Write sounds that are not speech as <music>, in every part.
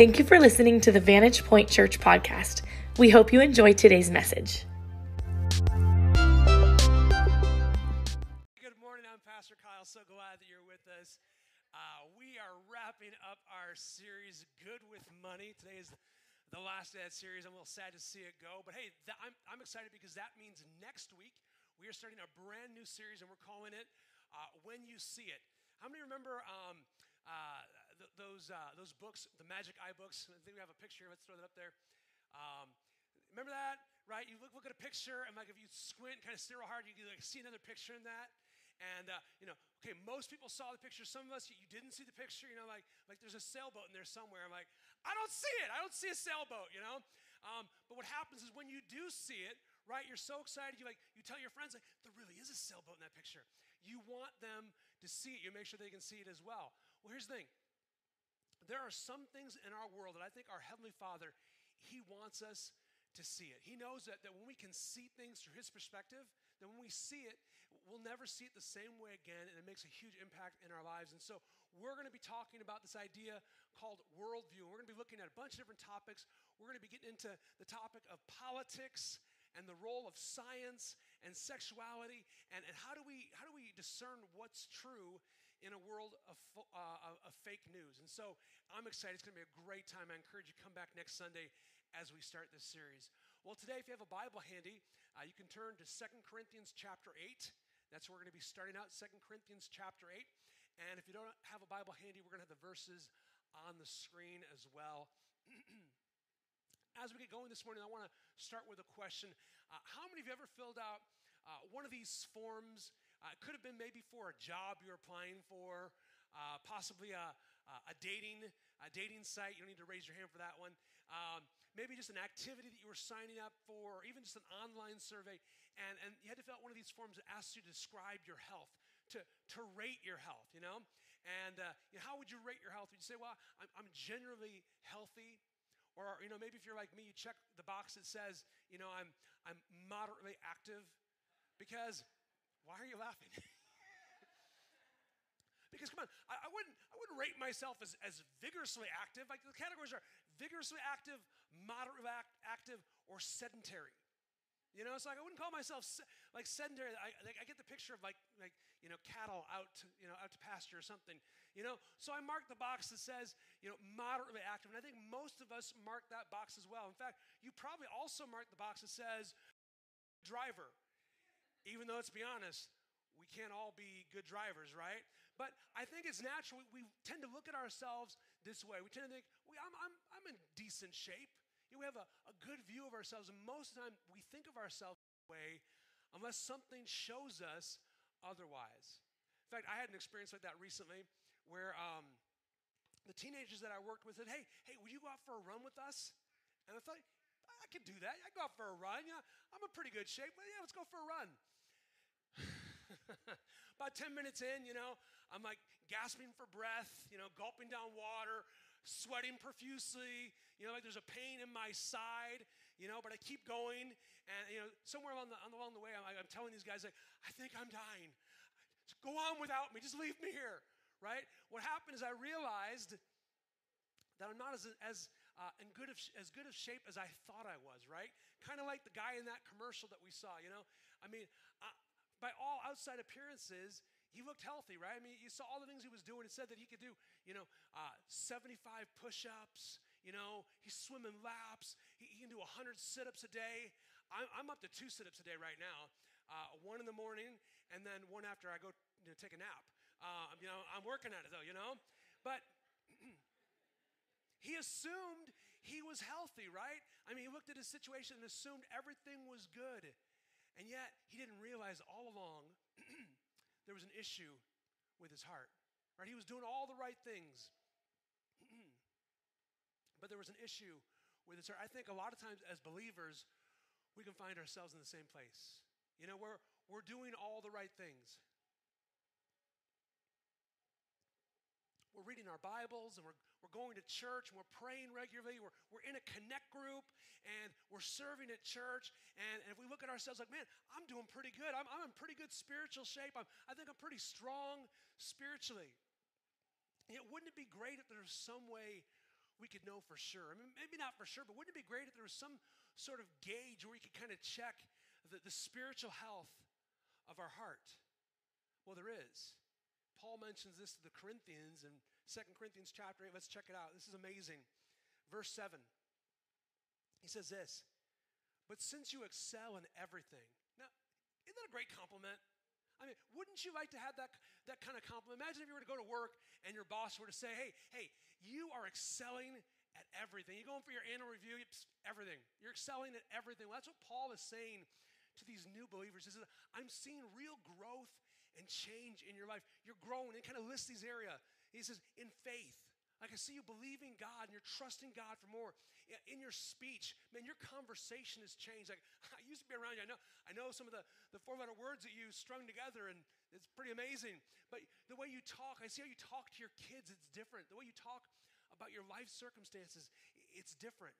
Thank you for listening to the Vantage Point Church podcast. We hope you enjoy today's message. Good morning. I'm Pastor Kyle. So glad that you're with us. Uh, we are wrapping up our series, Good with Money. Today is the last of that series. I'm a little sad to see it go. But hey, th- I'm, I'm excited because that means next week we are starting a brand new series and we're calling it uh, When You See It. How many remember um, uh, th- those, uh, those books, the Magic Eye books. I think we have a picture. Let's throw that up there. Um, remember that, right? You look, look at a picture, and like if you squint, kind of stare real hard, you can like see another picture in that. And uh, you know, okay, most people saw the picture. Some of us, you didn't see the picture. You know, like like there's a sailboat in there somewhere. I'm like, I don't see it. I don't see a sailboat. You know. Um, but what happens is when you do see it, right? You're so excited. You like you tell your friends like, there really is a sailboat in that picture. You want them to see it. You make sure they can see it as well. Well, here's the thing there are some things in our world that I think our Heavenly Father, He wants us to see it. He knows that, that when we can see things through His perspective, that when we see it, we'll never see it the same way again, and it makes a huge impact in our lives. And so we're going to be talking about this idea called worldview. We're going to be looking at a bunch of different topics. We're going to be getting into the topic of politics and the role of science and sexuality and, and how do we how do we discern what's true in a world of, uh, of fake news. And so I'm excited. It's going to be a great time. I encourage you to come back next Sunday as we start this series. Well, today, if you have a Bible handy, uh, you can turn to Second Corinthians chapter 8. That's where we're going to be starting out, Second Corinthians chapter 8. And if you don't have a Bible handy, we're going to have the verses on the screen as well. <clears throat> as we get going this morning, I want to start with a question. Uh, how many of you ever filled out uh, one of these forms uh, it could have been maybe for a job you're applying for, uh, possibly a, a, dating, a dating site. You don't need to raise your hand for that one. Um, maybe just an activity that you were signing up for, or even just an online survey. And, and you had to fill out one of these forms that asks you to describe your health, to, to rate your health, you know? And uh, you know, how would you rate your health? Would you say, well, I'm, I'm generally healthy? Or, you know, maybe if you're like me, you check the box that says, you know, I'm, I'm moderately active. Because why are you laughing? <laughs> because come on, I, I, wouldn't I wouldn't rate myself as, as vigorously active. Like the categories are vigorously active, moderately act, active, or sedentary. You know, it's like I wouldn't call myself se- like sedentary. I, like, I get the picture of like like you know cattle out to, you know out to pasture or something. You know, so I mark the box that says you know moderately active, and I think most of us mark that box as well. In fact, you probably also mark the box that says driver even though, let's be honest, we can't all be good drivers, right? But I think it's natural. We, we tend to look at ourselves this way. We tend to think, well, I'm, I'm, I'm in decent shape. You know, we have a, a good view of ourselves, and most of the time we think of ourselves that way unless something shows us otherwise. In fact, I had an experience like that recently where um, the teenagers that I worked with said, hey, hey, will you go out for a run with us? And I thought, could do that. I go out for a run. Yeah, I'm in pretty good shape. Well, yeah, let's go for a run. <laughs> About 10 minutes in, you know, I'm like gasping for breath, you know, gulping down water, sweating profusely, you know, like there's a pain in my side, you know, but I keep going. And, you know, somewhere along the, along the way, I'm, I'm telling these guys, like, I think I'm dying. Just go on without me. Just leave me here, right? What happened is I realized that I'm not as, as, uh, in good of, as good of shape as I thought I was, right? Kind of like the guy in that commercial that we saw, you know? I mean, uh, by all outside appearances, he looked healthy, right? I mean, you saw all the things he was doing. It said that he could do, you know, uh, 75 push ups, you know, he's swimming laps, he, he can do 100 sit ups a day. I'm, I'm, up to two sit ups a day right now uh, one in the morning, and then one after I go you know, take a nap. Uh, you know, I'm working at it though, you know? But he assumed he was healthy, right? I mean, he looked at his situation and assumed everything was good. And yet, he didn't realize all along <clears throat> there was an issue with his heart. Right? He was doing all the right things. <clears throat> but there was an issue with his heart. I think a lot of times as believers, we can find ourselves in the same place. You know, we're, we're doing all the right things. We're reading our Bibles and we're, we're going to church and we're praying regularly. We're, we're in a connect group and we're serving at church. And, and if we look at ourselves like, man, I'm doing pretty good. I'm, I'm in pretty good spiritual shape. I'm, I think I'm pretty strong spiritually. It wouldn't it be great if there was some way we could know for sure? I mean, maybe not for sure, but wouldn't it be great if there was some sort of gauge where we could kind of check the, the spiritual health of our heart? Well, there is. Paul mentions this to the Corinthians in 2 Corinthians chapter 8. Let's check it out. This is amazing. Verse 7. He says this But since you excel in everything, now, isn't that a great compliment? I mean, wouldn't you like to have that, that kind of compliment? Imagine if you were to go to work and your boss were to say, hey, hey, you are excelling at everything. You're going for your annual review, everything. You're excelling at everything. Well, that's what Paul is saying to these new believers. He says, I'm seeing real growth and change in your life. You're growing and kind of lists these areas. He says, in faith. Like I see you believing God and you're trusting God for more. In your speech, man, your conversation has changed. Like <laughs> I used to be around you. I know, I know some of the, the four-letter words that you strung together, and it's pretty amazing. But the way you talk, I see how you talk to your kids, it's different. The way you talk about your life circumstances, it's different.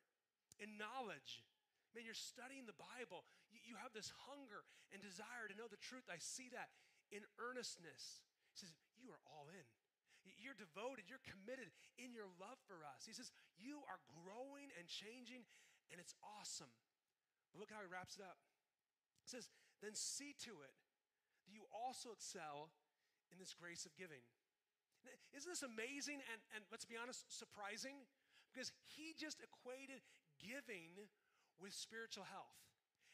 In knowledge, man, you're studying the Bible. You, you have this hunger and desire to know the truth. I see that in earnestness. He says, You are all in. You're devoted, you're committed in your love for us. He says, You are growing and changing, and it's awesome. But look how he wraps it up. He says, Then see to it that you also excel in this grace of giving. Isn't this amazing and, and let's be honest, surprising? Because he just equated giving with spiritual health.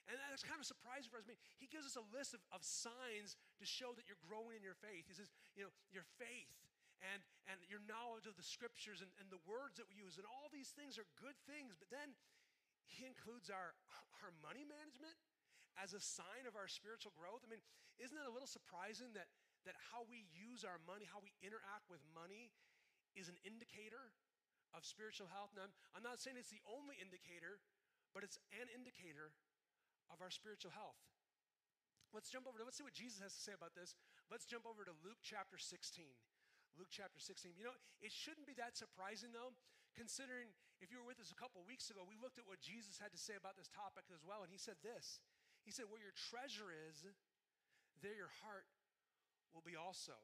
And that's kind of surprising for us. I mean, he gives us a list of, of signs to show that you're growing in your faith. He says, you know, your faith and, and your knowledge of the scriptures and, and the words that we use. And all these things are good things. But then he includes our, our money management as a sign of our spiritual growth. I mean, isn't it a little surprising that, that how we use our money, how we interact with money, is an indicator of spiritual health? Now, I'm, I'm not saying it's the only indicator, but it's an indicator of our spiritual health. Let's jump over to, let's see what Jesus has to say about this. Let's jump over to Luke chapter 16. Luke chapter 16. You know, it shouldn't be that surprising though, considering if you were with us a couple weeks ago, we looked at what Jesus had to say about this topic as well, and he said this. He said, Where your treasure is, there your heart will be also.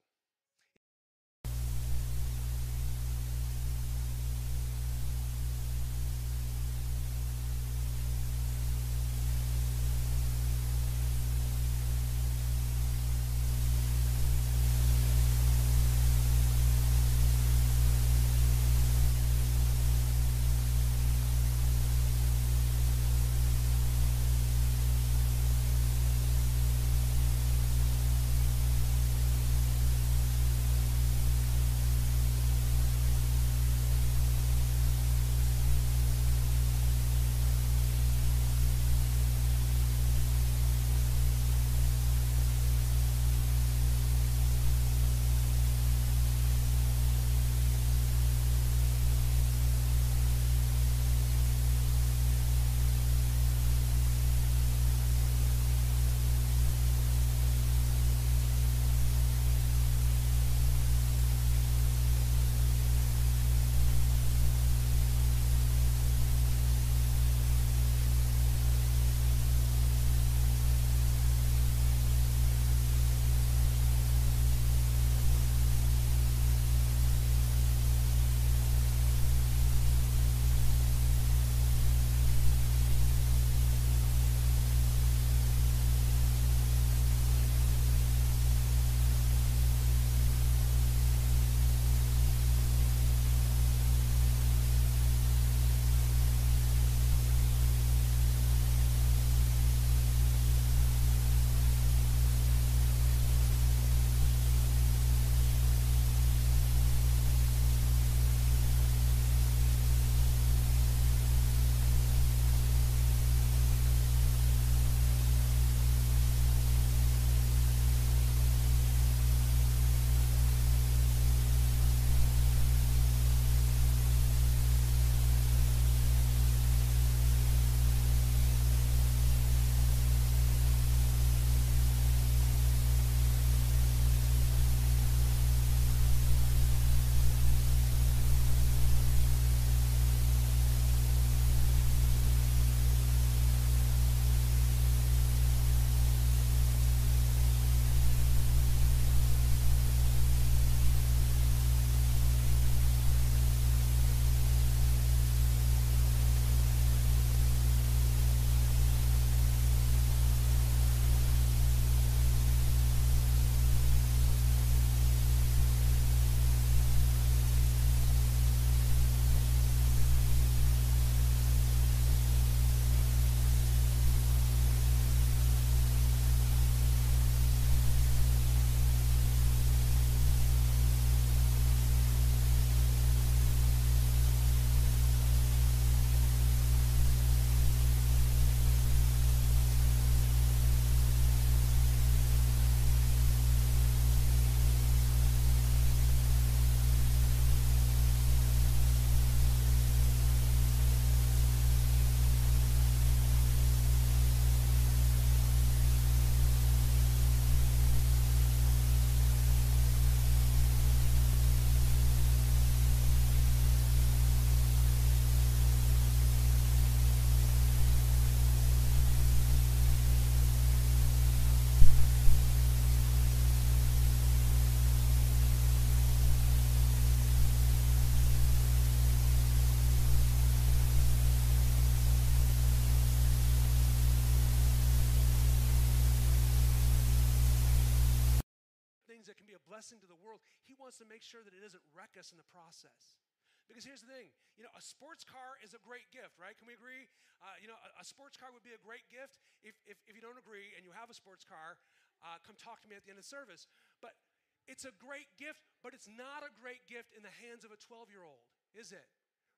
Things that can be a blessing to the world, He wants to make sure that it doesn't wreck us in the process. Because here's the thing, you know, a sports car is a great gift, right? Can we agree? Uh, you know, a, a, sports car would be a great gift. If, if, if you don't agree and you have a sports car, uh, come talk to me at the end of service. But it's a great gift, but it's not a great gift in the hands of a 12 year old, is it?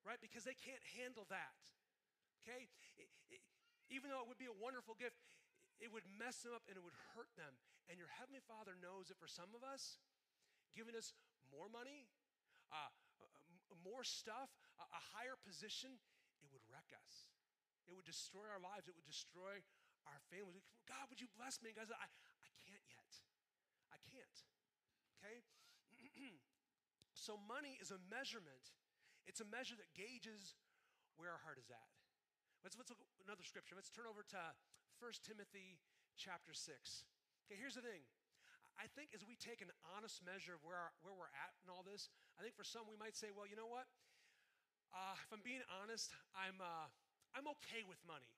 Right? Because they can't handle that. Okay? It, it, even though it would be a wonderful gift, it would mess them up and it would hurt them. And your Heavenly Father knows that for some of us, giving us more money, uh, more stuff, a, higher position, it would wreck us. It would destroy our lives. It would destroy our families. God, would you bless me? And God said, I, I can't yet. I can't. Okay? <clears throat> so money is a measurement. It's a measure that gauges where our heart is at. Let's, let's look at another scripture. Let's turn over to 1 Timothy chapter 6. Okay, here's the thing. I think as we take an honest measure of where, our, where we're at in all this, I think for some we might say, well, you know what? Uh, if I'm being honest, I'm, uh, I'm okay with money.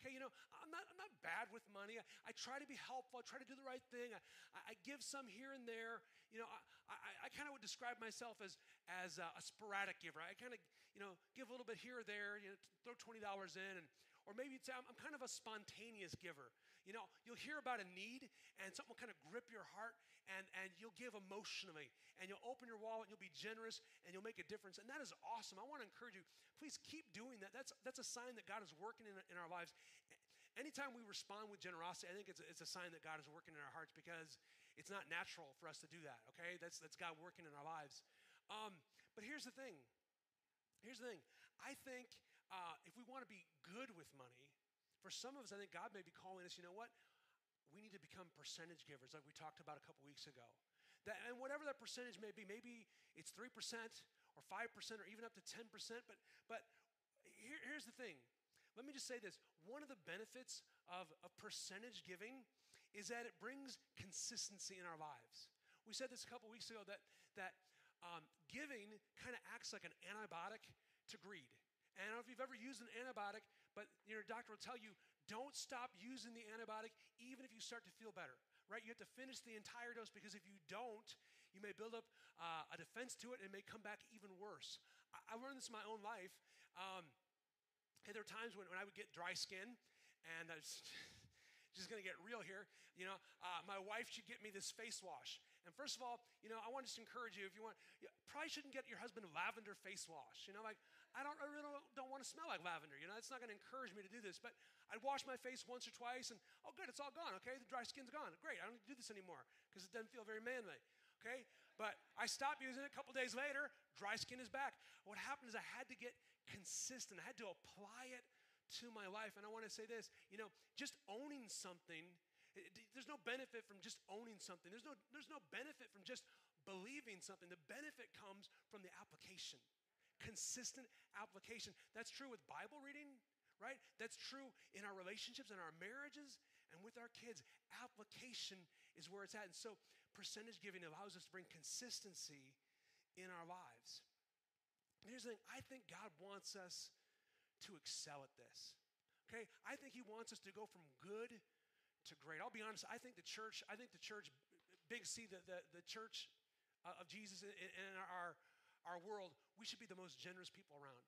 Okay, you know, I'm not, I'm not bad with money. I, I try to be helpful. I try to do the right thing. I, I give some here and there. You know, I, I, I kind of would describe myself as, as a, a sporadic giver. I kind of, you know, give a little bit here or there, you know, throw $20 in and or maybe you'd say, I'm, I'm kind of a spontaneous giver. You know, you'll hear about a need and something will kind of grip your heart and, and you'll give emotionally and you'll open your wallet and you'll be generous and you'll make a difference. And that is awesome. I want to encourage you, please keep doing that. That's, that's a sign that God is working in, in our lives. Anytime we respond with generosity, I think it's a, it's a sign that God is working in our hearts because it's not natural for us to do that, okay? That's, that's God working in our lives. Um, but here's the thing. Here's the thing. I think uh, if we want to be good with money, for some of us, I think God may be calling us, you know what? We need to become percentage givers, like we talked about a couple weeks ago. That, and whatever that percentage may be, maybe it's 3% or 5% or even up to 10%. But, but here, here's the thing. Let me just say this. One of the benefits of, of percentage giving is that it brings consistency in our lives. We said this a couple weeks ago that, that um, giving kind of acts like an antibiotic to greed. And I don't know if you've ever used an antibiotic, but your doctor will tell you don't stop using the antibiotic even if you start to feel better, right? You have to finish the entire dose because if you don't, you may build up uh, a defense to it and it may come back even worse. I, I learned this in my own life. Um, and there were times when, when I would get dry skin and I was <laughs> just gonna get real here. You know, uh, my wife should get me this face wash. And first of all, you know, I want to just encourage you if you want, you probably shouldn't get your husband lavender face wash. You know, like I don't, I really don't, don't want to smell like lavender. You know, it's not going to encourage me to do this. But I'd wash my face once or twice, and oh, good, it's all gone. Okay, the dry skin's gone. Great, I don't need to do this anymore because it doesn't feel very manly. Okay, but I stopped using it. A couple days later, dry skin is back. What happened is I had to get consistent. I had to apply it to my life. And I want to say this, you know, just owning something there's no benefit from just owning something. There's no, there's no benefit from just believing something. The benefit comes from the application, consistent application. That's true with Bible reading, right? That's true in our relationships and our marriages and with our kids. Application is where it's at. And so, percentage giving allows us to bring consistency in our lives. And here's the thing I think God wants us to excel at this. Okay? I think He wants us to go from good to great. I'll be honest, I think the church, I think the church, Big C, the, the, the church uh, of Jesus in our, our world, we should be the most generous people around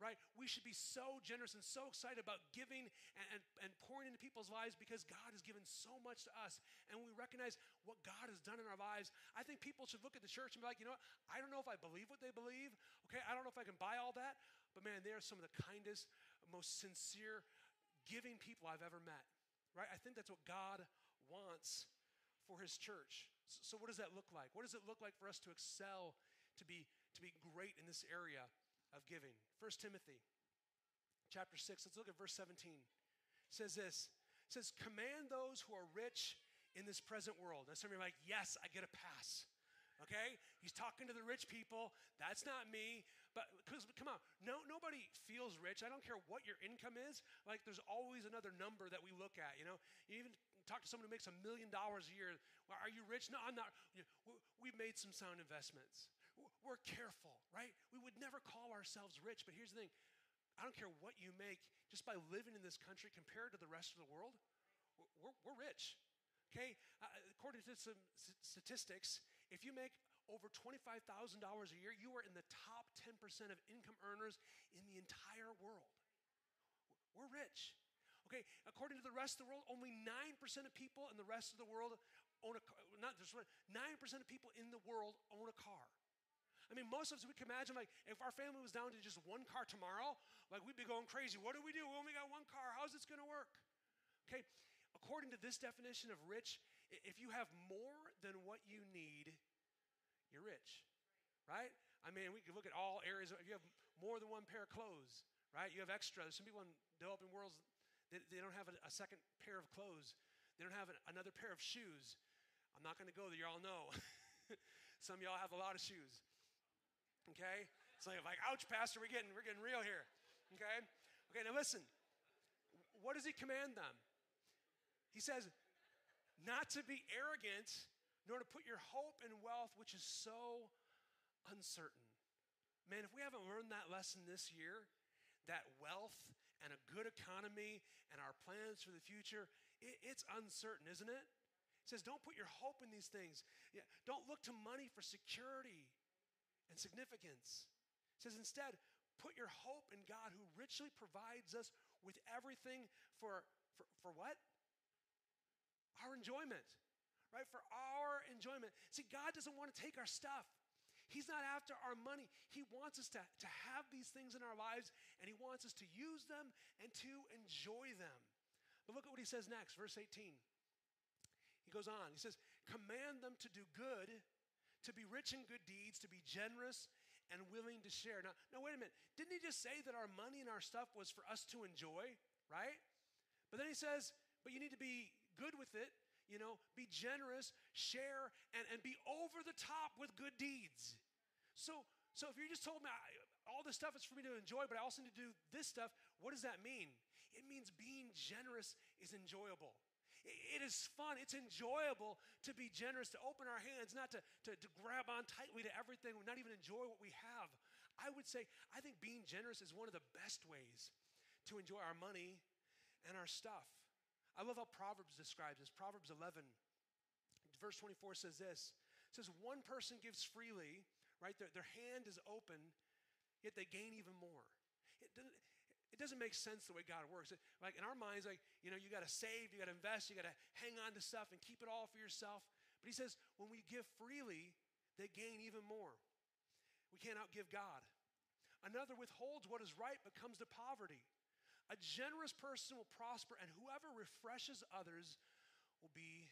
right? We should be so generous and so excited about giving and, and, and, pouring into people's lives because God has given so much to us and we recognize what God has done in our lives. I think people should look at the church and be like, you know what? I don't know if I believe what they believe. Okay, I don't know if I can buy all that, but man, they are some of the kindest, most sincere, giving people I've ever met right? I think that's what God wants for his church. So, what does that look like? What does it look like for us to excel, to be, to be great in this area of giving? First Timothy chapter 6, let's look at verse 17. It says this. It says, command those who are rich in this present world. Now some of you are like, yes, I get a pass okay? He's talking to the rich people. That's not me. But come on, no, nobody feels rich. I don't care what your income is. Like there's always another number that we look at. You know, you even talk to someone who makes a million dollars a year. Well, are you rich? No, I'm not. We've made some sound investments. We're careful, right? We would never call ourselves rich. But here's the thing: I don't care what you make. Just by living in this country compared to the rest of the world, we're, we're rich. Okay, uh, according to some statistics, if you make over $25,000 a year, you are in the top 10% of income earners in the entire world. We're rich. Okay, according to the rest of the world, only 9% of people in the rest of the world own a car. Not just 9% of people in the world own a car. I mean, most of us, we can imagine, like, if our family was down to just one car tomorrow, like, we'd be going crazy. What do we do? We only got one car. How's this going to work? Okay, according to this definition of rich, if you have more than what you need, you're rich, right? I mean, we can look at all areas. If you have more than one pair of clothes, right? You have extra. Some people in developing worlds, they, they don't have a, second pair of clothes. They don't have an, another pair of shoes. I'm not going to go there. You all know. <laughs> Some y'all have a lot of shoes. Okay? It's like, like, ouch, Pastor, we're getting, we're getting real here. Okay? Okay, now listen. What does he command them? He says, not to be arrogant, nor to put your hope in wealth, which is so uncertain. Man, if we haven't learned that lesson this year, that wealth and a good economy and our plans for the future, it, it's uncertain, isn't it? He says, don't put your hope in these things. Yeah, don't look to money for security and significance. He says, instead, put your hope in God who richly provides us with everything for, for, for what? Our enjoyment, right? For our enjoyment. See, God doesn't want to take our stuff. He's not after our money. He wants us to, to have these things in our lives, and He wants us to use them and to enjoy them. But look at what He says next, verse 18. He goes on, He says, Command them to do good, to be rich in good deeds, to be generous and willing to share. Now, now wait a minute. Didn't He just say that our money and our stuff was for us to enjoy, right? But then He says, But you need to be good with it you know, be generous, share, and, and be over the top with good deeds. So, so if you just told me I, all this stuff is for me to enjoy, but I also need to do this stuff, what does that mean? It means being generous is enjoyable. It is fun. It's enjoyable to be generous, to open our hands, not to, to, to, grab on tightly to everything, not even enjoy what we have. I would say, I think being generous is one of the best ways to enjoy our money and our stuff. I love how Proverbs describes this. Proverbs 11, verse 24 says this. It says, One person gives freely, right? Their, their hand is open, yet they gain even more. It doesn't, make sense the way God works. Like in our minds, like, you know, you got to save, you got to invest, you got to hang on to stuff and keep it all for yourself. But he says, when we give freely, they gain even more. We can't outgive God. Another withholds what is right but comes to poverty. A generous person will prosper, and whoever refreshes others will be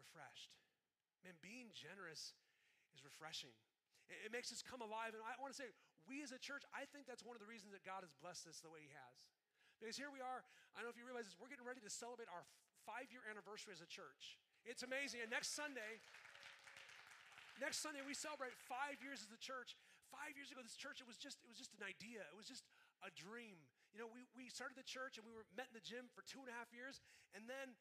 refreshed. Man, being generous is refreshing. It, makes us come alive. And I want to say, we as a church, I think that's one of the reasons that God has blessed us the way He has. Because here we are, I don't know if you realize this, we're getting ready to celebrate our five year anniversary as a church. It's amazing. And next Sunday, next Sunday, we celebrate five years as a church. Five years ago, this church, it was just, it was just an idea. It was just a dream. You know, we, we started the church and we were met in the gym for two and a half years, and then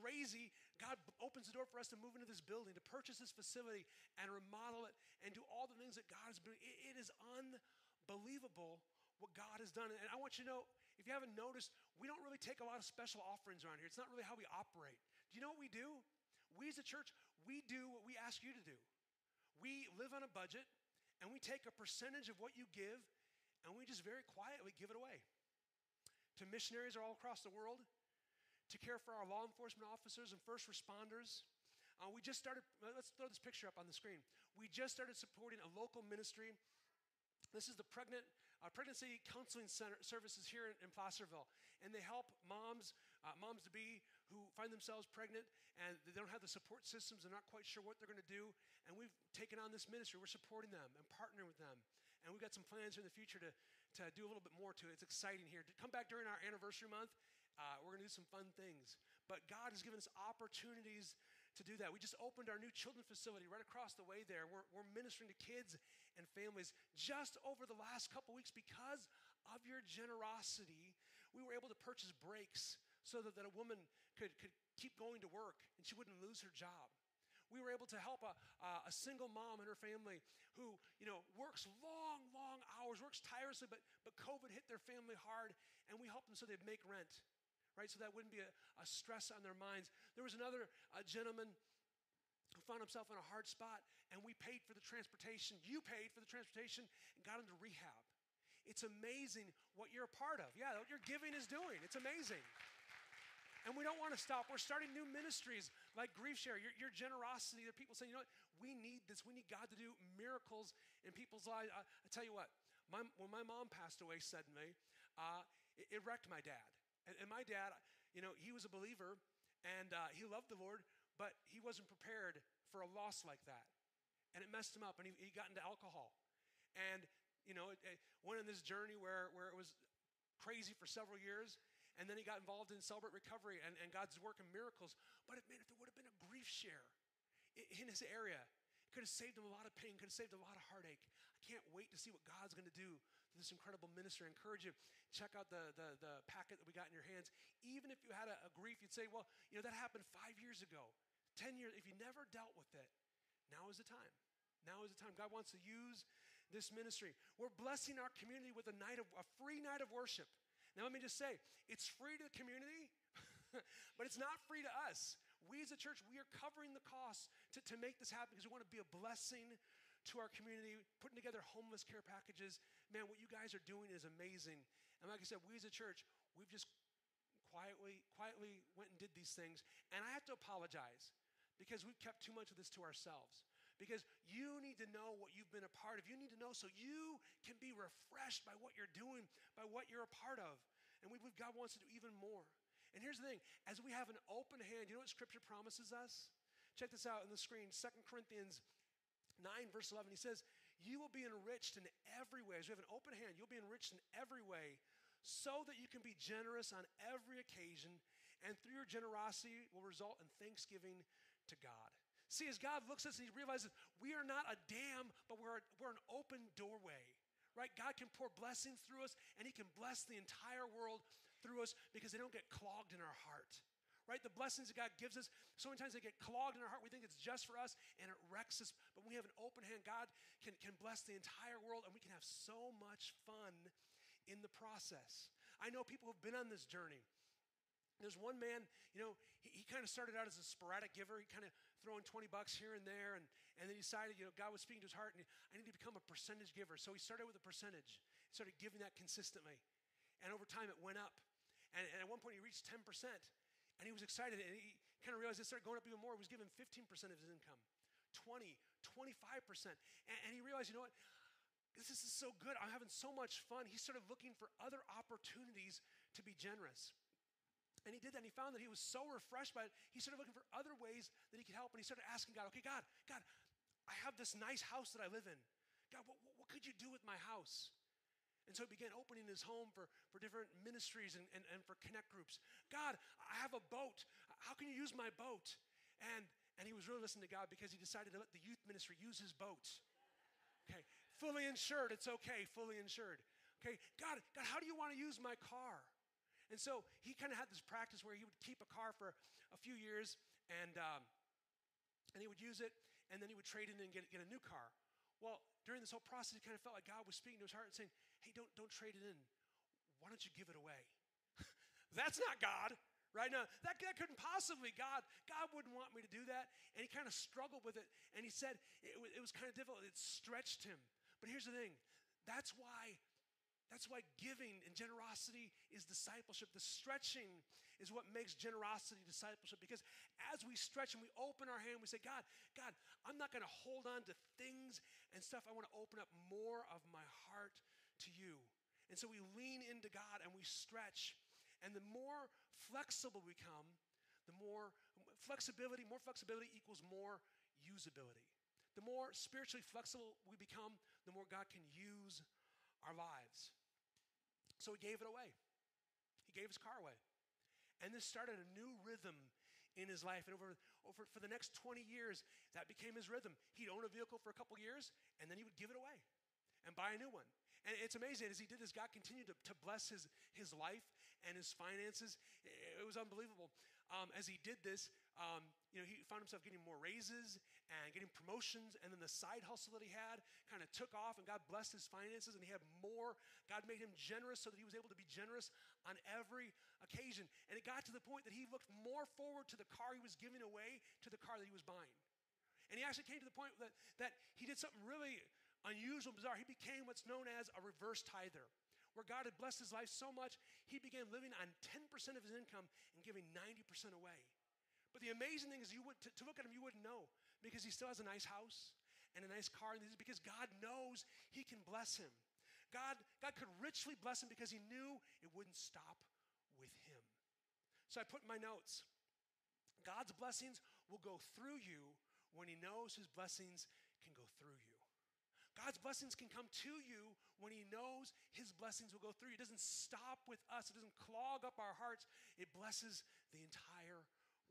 crazy, God opens the door for us to move into this building, to purchase this facility and remodel it and do all the things that God has been. It, it is unbelievable what God has done. And I want you to know, if you haven't noticed, we don't really take a lot of special offerings around here. It's not really how we operate. Do you know what we do? We as a church, we do what we ask you to do. We live on a budget and we take a percentage of what you give and we just very quietly give it away to missionaries all across the world, to care for our law enforcement officers and first responders. Uh, we just started, let's throw this picture up on the screen. We just started supporting a local ministry. This is the pregnant uh, pregnancy counseling center services here in, in Placerville, and they help moms, uh, moms to be who find themselves pregnant and they don't have the support systems. They're not quite sure what they're going to do, and we've taken on this ministry. We're supporting them and partnering with them. And we've got some plans in the future to, to do a little bit more to it. It's exciting here. To come back during our anniversary month. Uh, we're going to do some fun things. But God has given us opportunities to do that. We just opened our new children facility right across the way there. We're, we're ministering to kids and families just over the last couple weeks because of your generosity. We were able to purchase brakes so that, that a woman could, could keep going to work and she wouldn't lose her job we were able to help a, a single mom and her family who, you know, works long, long hours, works tirelessly, but, but COVID hit their family hard, and we helped them so they'd make rent, right? So that wouldn't be a, a stress on their minds. There was another uh, gentleman who found himself in a hard spot, and we paid for the transportation. You paid for the transportation and got him to rehab. It's amazing what you're a part of. Yeah, what your giving is doing. It's amazing. And we don't want to stop. We're starting new ministries like Grief Share. Your, your generosity, there are people saying, you know what, we need this. We need God to do miracles in people's lives. I, I tell you what, my, when my mom passed away suddenly, uh, it, it, wrecked my dad. And, and, my dad, you know, he was a believer and uh, he loved the Lord, but he wasn't prepared for a loss like that. And it messed him up, and he, he got into alcohol. And, you know, it, it went on this journey where, where it was crazy for several years. And then he got involved in Celebrate Recovery and, and God's work working miracles. But man, if there would have been a grief share in his area, it could have saved him a lot of pain, could have saved a lot of heartache. I can't wait to see what God's going to do this incredible minister. I encourage you, check out the, the, the packet that we got in your hands. Even if you had a, a grief, you'd say, well, you know, that happened five years ago, 10 years. If you never dealt with it, now is the time. Now is the time. God wants to use this ministry. We're blessing our community with a night of a free night of worship. Now, let me just say, it's free to the community, <laughs> but it's not free to us. We as a church, we are covering the costs to, to make this happen because we want to be a blessing to our community, putting together homeless care packages. Man, what you guys are doing is amazing. And like I said, we as a church, we've just quietly, quietly went and did these things. And I have to apologize because we've kept too much of this to ourselves. Because you need to know what you've been a part of. You need to know so you can be refreshed by what you're doing, by what you're a part of. And we believe God wants to do even more. And here's the thing as we have an open hand, you know what Scripture promises us? Check this out on the screen Second Corinthians 9, verse 11. He says, You will be enriched in every way. As we have an open hand, you'll be enriched in every way so that you can be generous on every occasion. And through your generosity will result in thanksgiving to God. See, as God looks at us and He realizes we are not a dam, but we're, we're an open doorway, right? God can pour blessings through us and He can bless the entire world through us because they don't get clogged in our heart, right? The blessings that God gives us, so many times they get clogged in our heart. We think it's just for us and it wrecks us. But we have an open hand, God can, can bless the entire world and we can have so much fun in the process. I know people who've been on this journey. There's one man, you know, he, he kind of started out as a sporadic giver. He kind of throwing 20 bucks here and there. And, and then he decided, you know, God was speaking to his heart and he, I need to become a percentage giver. So he started with a percentage, started giving that consistently. And over time it went up. And, and at one point he reached 10%. And he was excited and he kind of realized it started going up even more. He was given 15% of his income, 20, 25%. And, and he realized, you know what? This is so good. I'm having so much fun. He started looking for other opportunities to be generous. And he did that and he found that he was so refreshed by it, he started looking for other ways that he could help. And he started asking God, okay, God, God, I have this nice house that I live in. God, what, what could you do with my house? And so he began opening his home for, for different ministries and, and, and for connect groups. God, I have a boat. How can you use my boat? And, and he was really listening to God because he decided to let the youth ministry use his boat. Okay, fully insured, it's okay, fully insured. Okay, God, God, how do you want to use my car? And so he kind of had this practice where he would keep a car for a few years and, um, and he would use it and then he would trade it in and get, get a new car. Well, during this whole process, he kind of felt like God was speaking to his heart and saying, Hey, don't, don't trade it in. Why don't you give it away? <laughs> That's not God. Right now, that, that couldn't possibly God. God wouldn't want me to do that. And he kind of struggled with it. And he said it, it was kind of difficult. It stretched him. But here's the thing that's why that's why giving and generosity is discipleship. The stretching is what makes generosity discipleship because as we stretch and we open our hand, we say, God, God, I'm not going to hold on to things and stuff. I want to open up more of my heart to you. And so we lean into God and we stretch. And the more flexible we come, the more flexibility, more flexibility equals more usability. The more spiritually flexible we become, the more God can use our lives. So he gave it away. He gave his car away. And this started a new rhythm in his life. And over, over for the next 20 years, that became his rhythm. He'd own a vehicle for a couple years, and then he would give it away and buy a new one. And it's amazing as he did this, God continued to, to bless his, his life and his finances. It was unbelievable. Um, as he did this, um, you know, he found himself getting more raises and getting promotions. And then the side hustle that he had kind of took off, and God blessed his finances, and he had more. God made him generous so that he was able to be generous on every occasion. And it got to the point that he looked more forward to the car he was giving away to the car that he was buying. And he actually came to the point that, that he did something really unusual and bizarre. He became what's known as a reverse tither where God had blessed his life so much, he began living on 10% of his income and giving 90% away. But the amazing thing is, you would, to, to look at him, you wouldn't know because he still has a nice house and a nice car, and because God knows he can bless him. God, God could richly bless him because he knew it wouldn't stop with him. So I put in my notes God's blessings will go through you when he knows his blessings can go through you. God's blessings can come to you when He knows His blessings will go through you. It doesn't stop with us, it doesn't clog up our hearts, it blesses the entire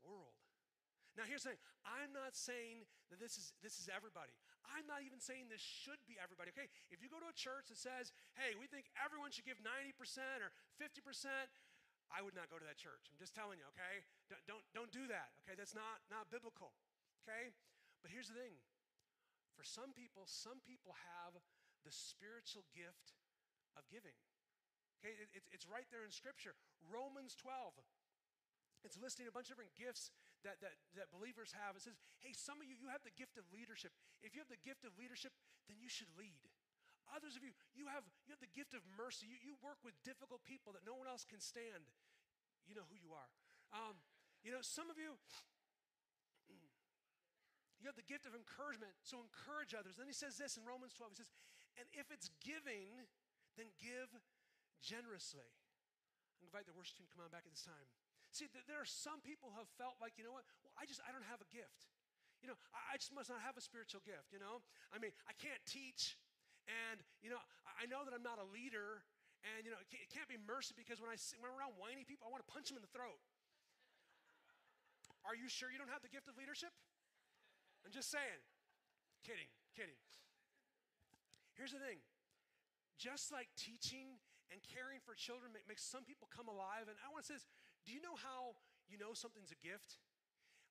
world. Now, here's the thing I'm not saying that this is, this is everybody. I'm not even saying this should be everybody, okay? If you go to a church that says, hey, we think everyone should give 90% or 50%, I would not go to that church. I'm just telling you, okay? Don't, don't, don't do that, okay? That's not, not biblical, okay? But here's the thing for some people, some people have the spiritual gift of giving. Okay, it, it's, it's right there in Scripture. Romans 12. It's listing a bunch of different gifts that, that, that believers have. It says, hey, some of you, you have the gift of leadership. If you have the gift of leadership, then you should lead. Others of you, you have, you have the gift of mercy. You, you work with difficult people that no one else can stand. You know who you are. Um, you know, some of you, <clears throat> you have the gift of encouragement, so encourage others. Then he says this in Romans 12. He says, and if it's giving, then give generously. I invite the worship team to come on back at this time. See, there are some people who have felt like, you know what? Well, I just, I don't have a gift. You know, I, just must not have a spiritual gift, you know? I mean, I can't teach, and, you know, I know that I'm not a leader, and, you know, it can't be mercy because when, I, when I'm around whiny people, I want to punch them in the throat. Are you sure you don't have the gift of leadership? I'm just saying. Kidding, kidding. Here's the thing just like teaching and caring for children makes some people come alive, and I want to say this do you know how you know something's a gift?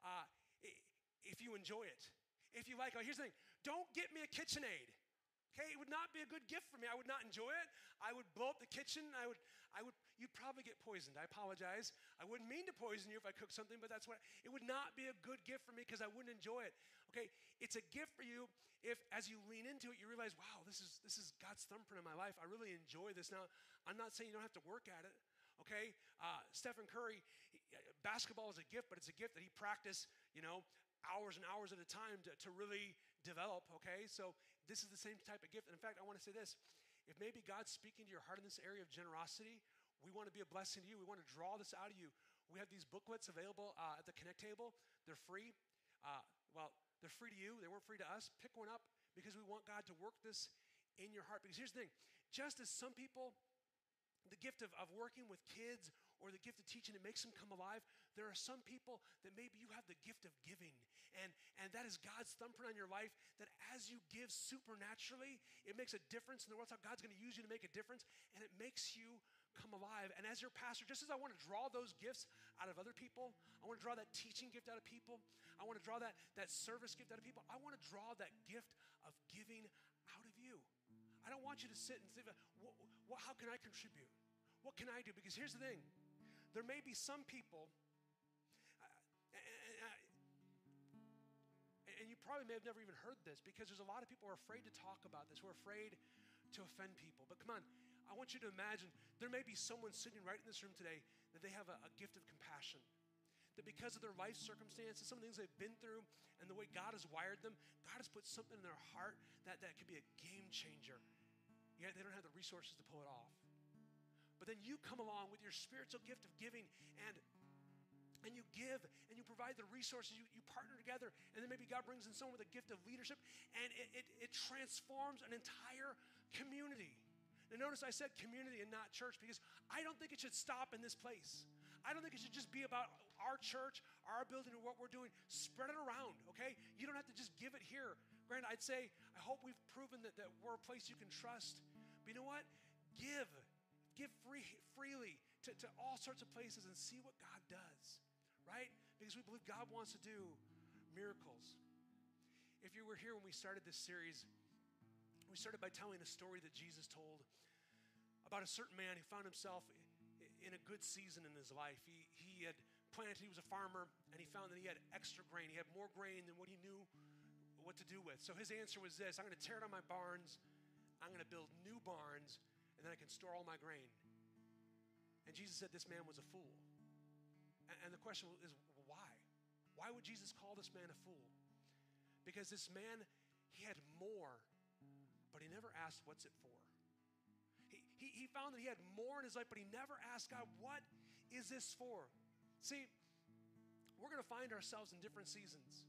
Uh, if you enjoy it. If you like it. Here's the thing don't get me a KitchenAid. Okay, it would not be a good gift for me. I would not enjoy it. I would blow up the kitchen. I would, I would, you'd probably get poisoned. I apologize. I wouldn't mean to poison you if I cooked something, but that's what, it would not be a good gift for me because I wouldn't enjoy it. Okay, it's a gift for you if as you lean into it, you realize, wow, this is, this is God's thumbprint in my life. I really enjoy this. Now, I'm not saying you don't have to work at it okay? Uh, Stephen Curry, basketball is a gift, but it's a gift that he practiced, you know, hours and hours at a time to, to really develop, okay? So this is the same type of gift. And in fact, I want to say this if maybe God's speaking to your heart in this area of generosity, we want to be a blessing to you. We want to draw this out of you. We have these booklets available uh, at the Connect table. They're free. Uh, well, they're free to you. They weren't free to us. Pick one up because we want God to work this in your heart. Because here's the thing just as some people the gift of, of working with kids or the gift of teaching, it makes them come alive. There are some people that maybe you have the gift of giving, and, and that is God's thumbprint on your life. That as you give supernaturally, it makes a difference in the world. How God's going to use you to make a difference, and it makes you come alive. And as your pastor, just as I want to draw those gifts out of other people, I want to draw that teaching gift out of people, I want to draw that, that service gift out of people, I want to draw that gift of giving out of you. I don't want you to sit and think, well, how can I contribute? What can I do? Because here's the thing there may be some people, and, you probably may have never even heard this because there's a lot of people who are afraid to talk about this. who are afraid to offend people. But come on, I want you to imagine there may be someone sitting right in this room today that they have a, a gift of compassion that because of their life circumstances, some of the things they've been through, and the way God has wired them, God has put something in their heart that, that could be a game changer. Yet they don't have the resources to pull it off. But then you come along with your spiritual gift of giving and and you give and you provide the resources, you, you partner together, and then maybe God brings in someone with a gift of leadership, and it, it, it transforms an entire community. Now, notice I said community and not church because I don't think it should stop in this place. I don't think it should just be about our church, our building, and what we're doing. Spread it around, okay? You don't have to just give it here. Granted, I'd say, I hope we've proven that, that we're a place you can trust. But you know what? Give. Give free, freely to, to all sorts of places and see what God does, right? because we believe God wants to do miracles. If you were here when we started this series, we started by telling a story that Jesus told about a certain man who found himself in a good season in his life. He, he had planted, he was a farmer, and he found that he had extra grain. He had more grain than what he knew what to do with. So his answer was this I'm going to tear down my barns, I'm going to build new barns, and then I can store all my grain. And Jesus said this man was a fool. And, the question is why? Why would Jesus call this man a fool? Because this man, he had more, but he never asked, What's it for? He, he, he found that he had more in his life, but he never asked God, What is this for? See, we're going to find ourselves in different seasons.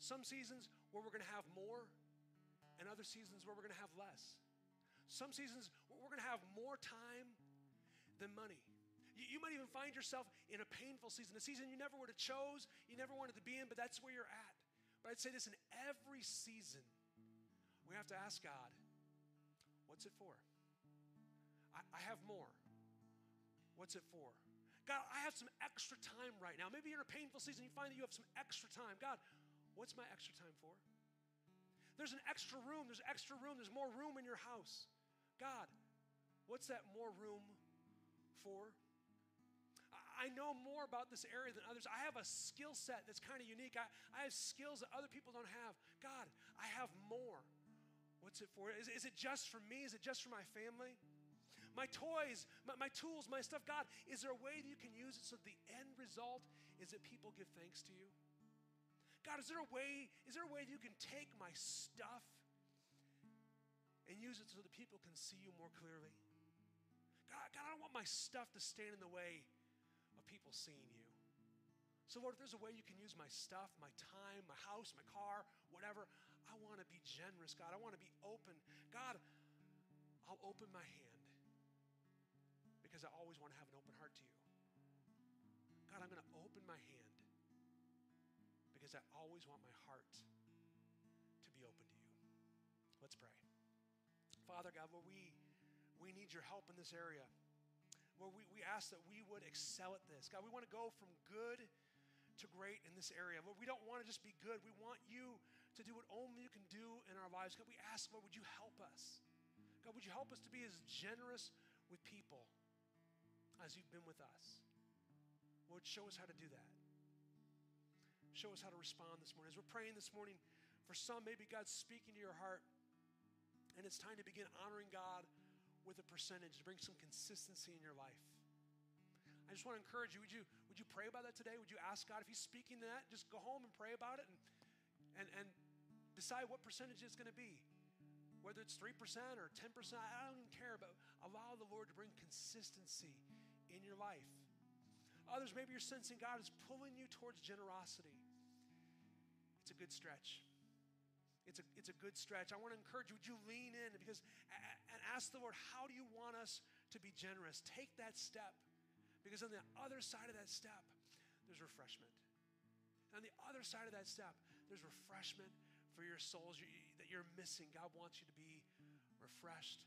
Some seasons where we're going to have more, and other seasons where we're going to have less. Some seasons we're going to have more time than money. You, you, might even find yourself in a painful season, a season you never would have chose, you never wanted to be in, but that's where you're at. But I'd say this in every season, we have to ask God, what's it for? I, I have more. What's it for? God, I have some extra time right now. Maybe you're in a painful season, you find that you have some extra time. God, what's my extra time for? There's an extra room, there's extra room, there's more room in your house. God, what's that more room for? I know more about this area than others. I have a skill set that's kind of unique. I, I have skills that other people don't have. God, I have more. What's it for? Is, is it just for me? Is it just for my family? My toys, my, my tools, my stuff. God, is there a way that you can use it so the end result is that people give thanks to you? God, is there a way, is there a way that you can take my stuff and use it so that people can see you more clearly? God, God, I don't want my stuff to stand in the way of people seeing you. So, Lord, if there's a way you can use my stuff, my time, my house, my car, whatever, I want to be generous, God. I want to be open. God, I'll open my hand because I always want to have an open heart to you. God, I'm going to open my hand because I always want my heart to be open to you. Let's pray. Father God, Lord, we, we need your help in this area. Lord, we, we ask that we would excel at this. God, we want to go from good to great in this area. Lord, we don't want to just be good. We want you to do what only you can do in our lives. God, we ask, Lord, would you help us? God, would you help us to be as generous with people as you've been with us? Lord, show us how to do that. Show us how to respond this morning. As we're praying this morning, for some, maybe God's speaking to your heart, and it's time to begin honoring God with a percentage to bring some consistency in your life. I just want to encourage you. Would you would you pray about that today? Would you ask God if He's speaking to that? Just go home and pray about it and and, and decide what percentage it's going to be. Whether it's 3% or 10%, I don't even care, but allow the Lord to bring consistency in your life. Others, maybe you're sensing God is pulling you towards generosity. It's a good stretch. It's a, it's a good stretch. I want to encourage you, would you lean in because and ask the Lord, how do you want us to be generous? Take that step. Because on the other side of that step, there's refreshment. And on the other side of that step, there's refreshment for your souls that you're missing. God wants you to be refreshed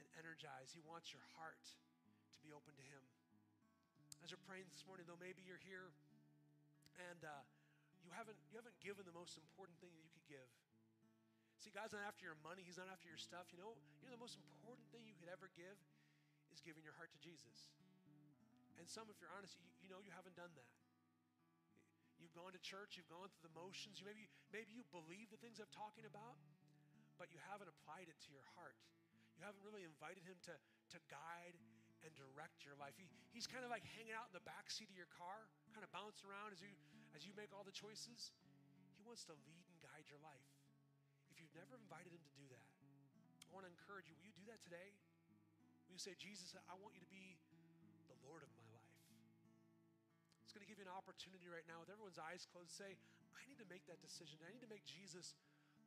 and energized. He wants your heart to be open to Him. As you're praying this morning, though, maybe you're here and uh, you haven't you haven't given the most important thing that you could give. See, God's not after your money, He's not after your stuff. You know, you know the most important thing you could ever give is giving your heart to Jesus. And some, if you're honest, you, you know you haven't done that. You've gone to church, you've gone through the motions. You maybe, maybe you believe the things I'm talking about, but you haven't applied it to your heart. You haven't really invited Him to, to guide and direct your life. He, he's kind of like hanging out in the back seat of your car, kind of bouncing around as you, as you make all the choices. He wants to lead and guide your life you've never invited him to do that, I want to encourage you. Will you do that today? Will you say, Jesus, I want you to be the Lord of my life? It's going to give you an opportunity right now with everyone's eyes closed. Say, I need to make that decision. I need to make Jesus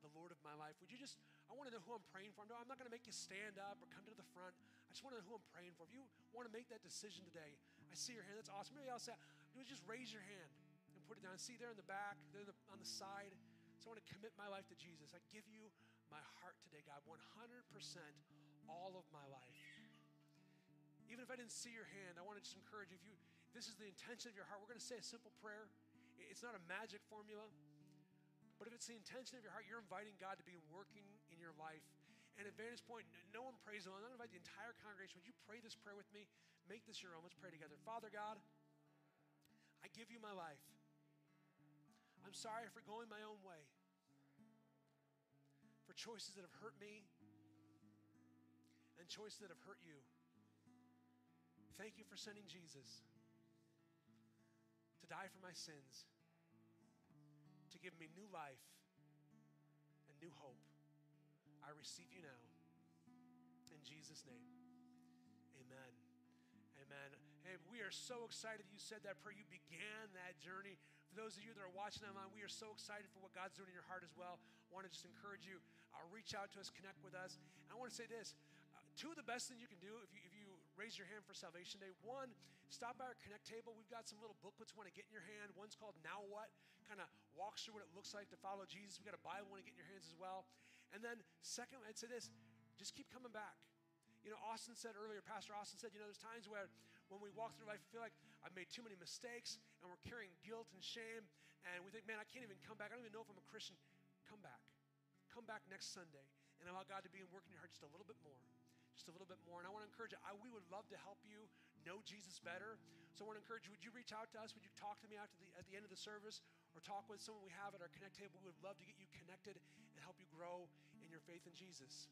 the Lord of my life. Would you just, I want to know who I'm praying for. I'm not going to make you stand up or come to the front. I just want to know who I'm praying for. If you want to make that decision today, I see your hand. That's awesome. Maybe I'll say, just raise your hand and put it down. See there in the back, there on the side. So I want to commit my life to Jesus. I give you my heart today, God, 100% all of my life. Even if I didn't see your hand, I want to just encourage you. If you, this is the intention of your heart, we're going to say a simple prayer. It's not a magic formula, but if it's the intention of your heart, you're inviting God to be working in your life. And at Vantage Point, no one prays alone. I'm going to invite the entire congregation. Would you pray this prayer with me? Make this your own. Let's pray together. Father God, I give you my life. I'm sorry for going my own way, for choices that have hurt me and choices that have hurt you. Thank you for sending Jesus to die for my sins, to give me new life and new hope. I receive you now. In Jesus' name, amen. Amen. Hey, we are so excited you said that prayer. You began that journey. For those of you that are watching online, we are so excited for what God's doing in your heart as well. I want to just encourage you, uh, reach out to us, connect with us. And I want to say this uh, two of the best things you can do if you, if you raise your hand for Salvation Day. One, stop by our Connect table. We've got some little booklets you want to get in your hand. One's called Now What, kind of walks through what it looks like to follow Jesus. We've got a Bible want to get in your hands as well. And then, second, I'd say this just keep coming back. You know, Austin said earlier, Pastor Austin said, you know, there's times where when we walk through life, we feel like I've made too many mistakes and we're carrying guilt and shame. And we think, man, I can't even come back. I don't even know if I'm a Christian. Come back. Come back next Sunday and allow God to be in work in your heart just a little bit more just a little bit more. And I want to encourage you, I, we would love to help you know Jesus better. So I want to encourage you, would you reach out to us? Would you talk to me after the, at the end of the service or talk with someone we have at our Connect table? We would love to get you connected and help you grow in your faith in Jesus.